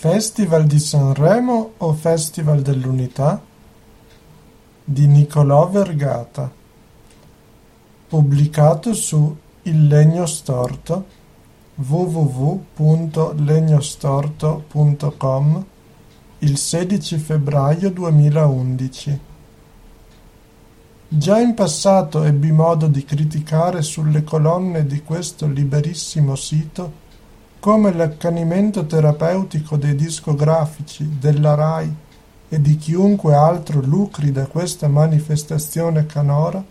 Festival di Sanremo o Festival dell'Unità? Di Nicolò Vergata. Pubblicato su Il Legno Storto www.legnostorto.com il 16 febbraio 2011. Già in passato ebbi modo di criticare sulle colonne di questo liberissimo sito come l'accanimento terapeutico dei discografici, della RAI e di chiunque altro lucri da questa manifestazione canora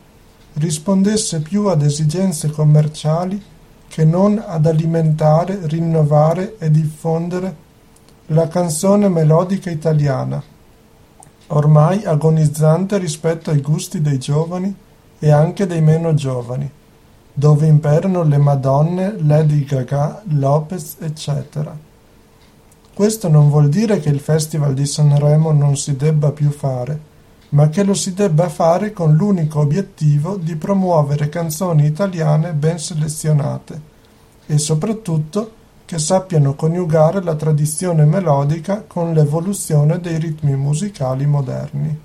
rispondesse più ad esigenze commerciali che non ad alimentare, rinnovare e diffondere la canzone melodica italiana ormai agonizzante rispetto ai gusti dei giovani e anche dei meno giovani, dove imperano le Madonne, Lady Gaga, Lopez, eccetera. Questo non vuol dire che il Festival di Sanremo non si debba più fare, ma che lo si debba fare con l'unico obiettivo di promuovere canzoni italiane ben selezionate e soprattutto che sappiano coniugare la tradizione melodica con l'evoluzione dei ritmi musicali moderni.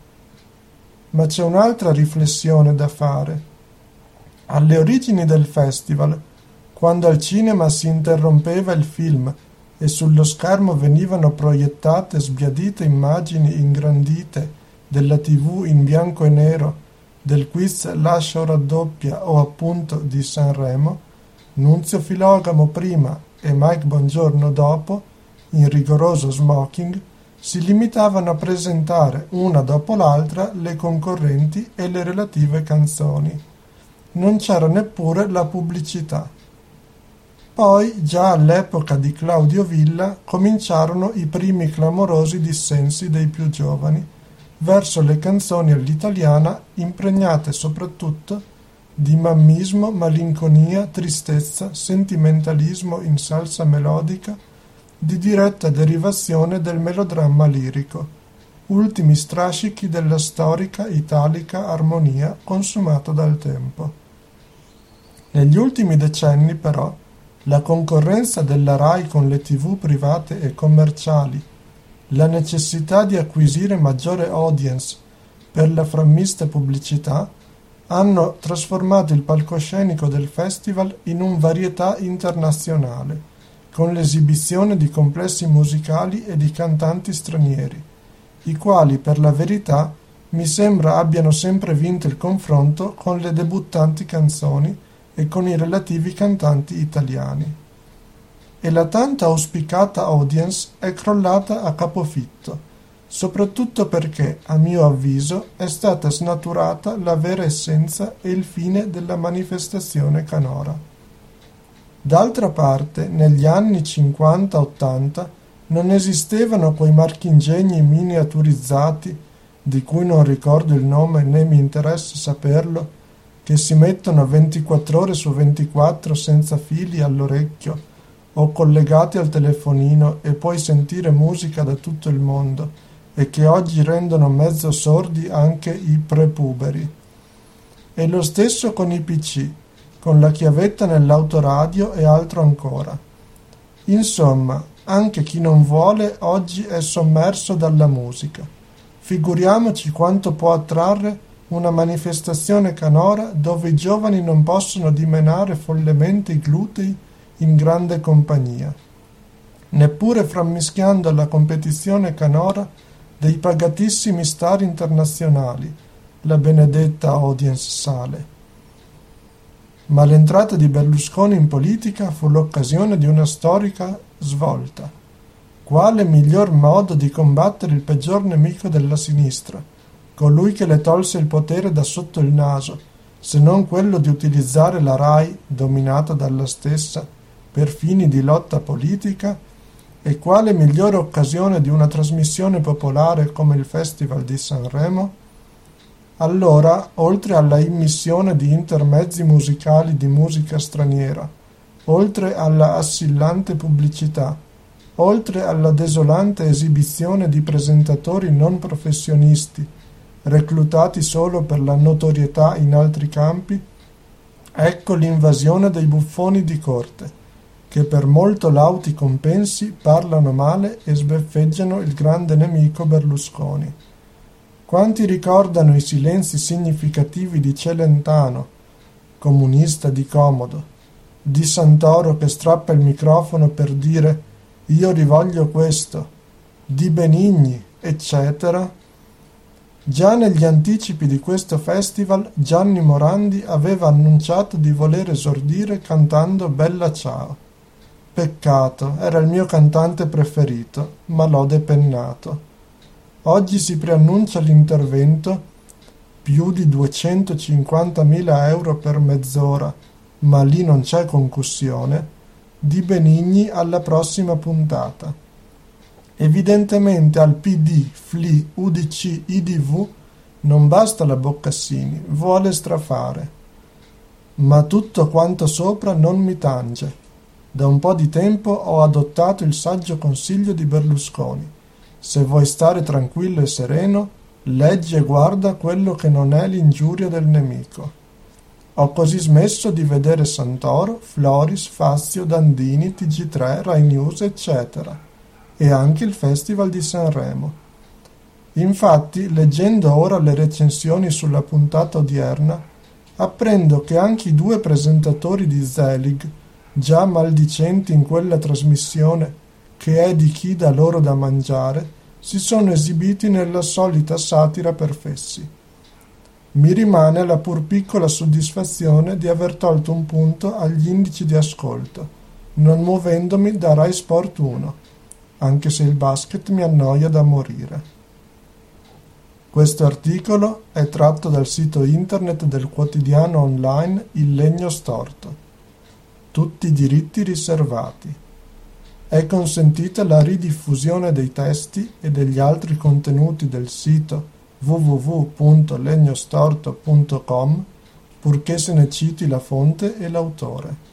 Ma c'è un'altra riflessione da fare. Alle origini del festival, quando al cinema si interrompeva il film e sullo schermo venivano proiettate sbiadite immagini ingrandite della tv in bianco e nero, del quiz Lascio raddoppia o appunto di Sanremo, Nunzio Filogamo prima e Mike Bongiorno dopo, in rigoroso smoking, si limitavano a presentare una dopo l'altra le concorrenti e le relative canzoni. Non c'era neppure la pubblicità. Poi, già all'epoca di Claudio Villa, cominciarono i primi clamorosi dissensi dei più giovani verso le canzoni all'italiana impregnate soprattutto di mammismo, malinconia, tristezza, sentimentalismo in salsa melodica, di diretta derivazione del melodramma lirico, ultimi strascichi della storica italica armonia consumata dal tempo. Negli ultimi decenni, però, la concorrenza della RAI con le tv private e commerciali, la necessità di acquisire maggiore audience per la frammista pubblicità hanno trasformato il palcoscenico del festival in un varietà internazionale, con l'esibizione di complessi musicali e di cantanti stranieri, i quali per la verità mi sembra abbiano sempre vinto il confronto con le debuttanti canzoni e con i relativi cantanti italiani. E la tanto auspicata audience è crollata a capofitto, soprattutto perché, a mio avviso, è stata snaturata la vera essenza e il fine della manifestazione canora. D'altra parte, negli anni 50-80 non esistevano quei marchingegni miniaturizzati, di cui non ricordo il nome né mi interessa saperlo, che si mettono 24 ore su 24 senza fili all'orecchio o collegati al telefonino e puoi sentire musica da tutto il mondo e che oggi rendono mezzo sordi anche i prepuberi. E lo stesso con i PC, con la chiavetta nell'autoradio e altro ancora. Insomma, anche chi non vuole oggi è sommerso dalla musica. Figuriamoci quanto può attrarre una manifestazione canora dove i giovani non possono dimenare follemente i glutei in grande compagnia. Neppure frammischiando alla competizione canora dei pagatissimi star internazionali, la benedetta audience sale. Ma l'entrata di Berlusconi in politica fu l'occasione di una storica svolta. Quale miglior modo di combattere il peggior nemico della sinistra, colui che le tolse il potere da sotto il naso, se non quello di utilizzare la RAI, dominata dalla stessa, per fini di lotta politica e quale migliore occasione di una trasmissione popolare come il Festival di Sanremo? Allora, oltre alla immissione di intermezzi musicali di musica straniera, oltre alla assillante pubblicità, oltre alla desolante esibizione di presentatori non professionisti, reclutati solo per la notorietà in altri campi, ecco l'invasione dei buffoni di corte che per molto lauti compensi parlano male e sbeffeggiano il grande nemico Berlusconi. Quanti ricordano i silenzi significativi di Celentano, comunista di comodo, di Santoro che strappa il microfono per dire io rivoglio questo, di Benigni, eccetera? Già negli anticipi di questo festival Gianni Morandi aveva annunciato di voler esordire cantando Bella Ciao. Peccato, era il mio cantante preferito, ma l'ho depennato. Oggi si preannuncia l'intervento, più di 250.000 euro per mezz'ora, ma lì non c'è concussione, di Benigni alla prossima puntata. Evidentemente al PD, FLI, UDC, IDV non basta la Boccassini, vuole strafare. Ma tutto quanto sopra non mi tange. Da un po' di tempo ho adottato il saggio consiglio di Berlusconi. Se vuoi stare tranquillo e sereno, leggi e guarda quello che non è l'ingiuria del nemico. Ho così smesso di vedere Santoro, Floris, Fazio, Dandini, TG3, Rai News, eccetera, e anche il Festival di Sanremo. Infatti, leggendo ora le recensioni sulla puntata odierna, apprendo che anche i due presentatori di Zelig già maldicenti in quella trasmissione che è di chi dà loro da mangiare, si sono esibiti nella solita satira per fessi. Mi rimane la pur piccola soddisfazione di aver tolto un punto agli indici di ascolto, non muovendomi da Rai Sport 1, anche se il basket mi annoia da morire. Questo articolo è tratto dal sito internet del quotidiano online Il Legno Storto tutti i diritti riservati. È consentita la ridiffusione dei testi e degli altri contenuti del sito www.legnostorto.com purché se ne citi la fonte e l'autore.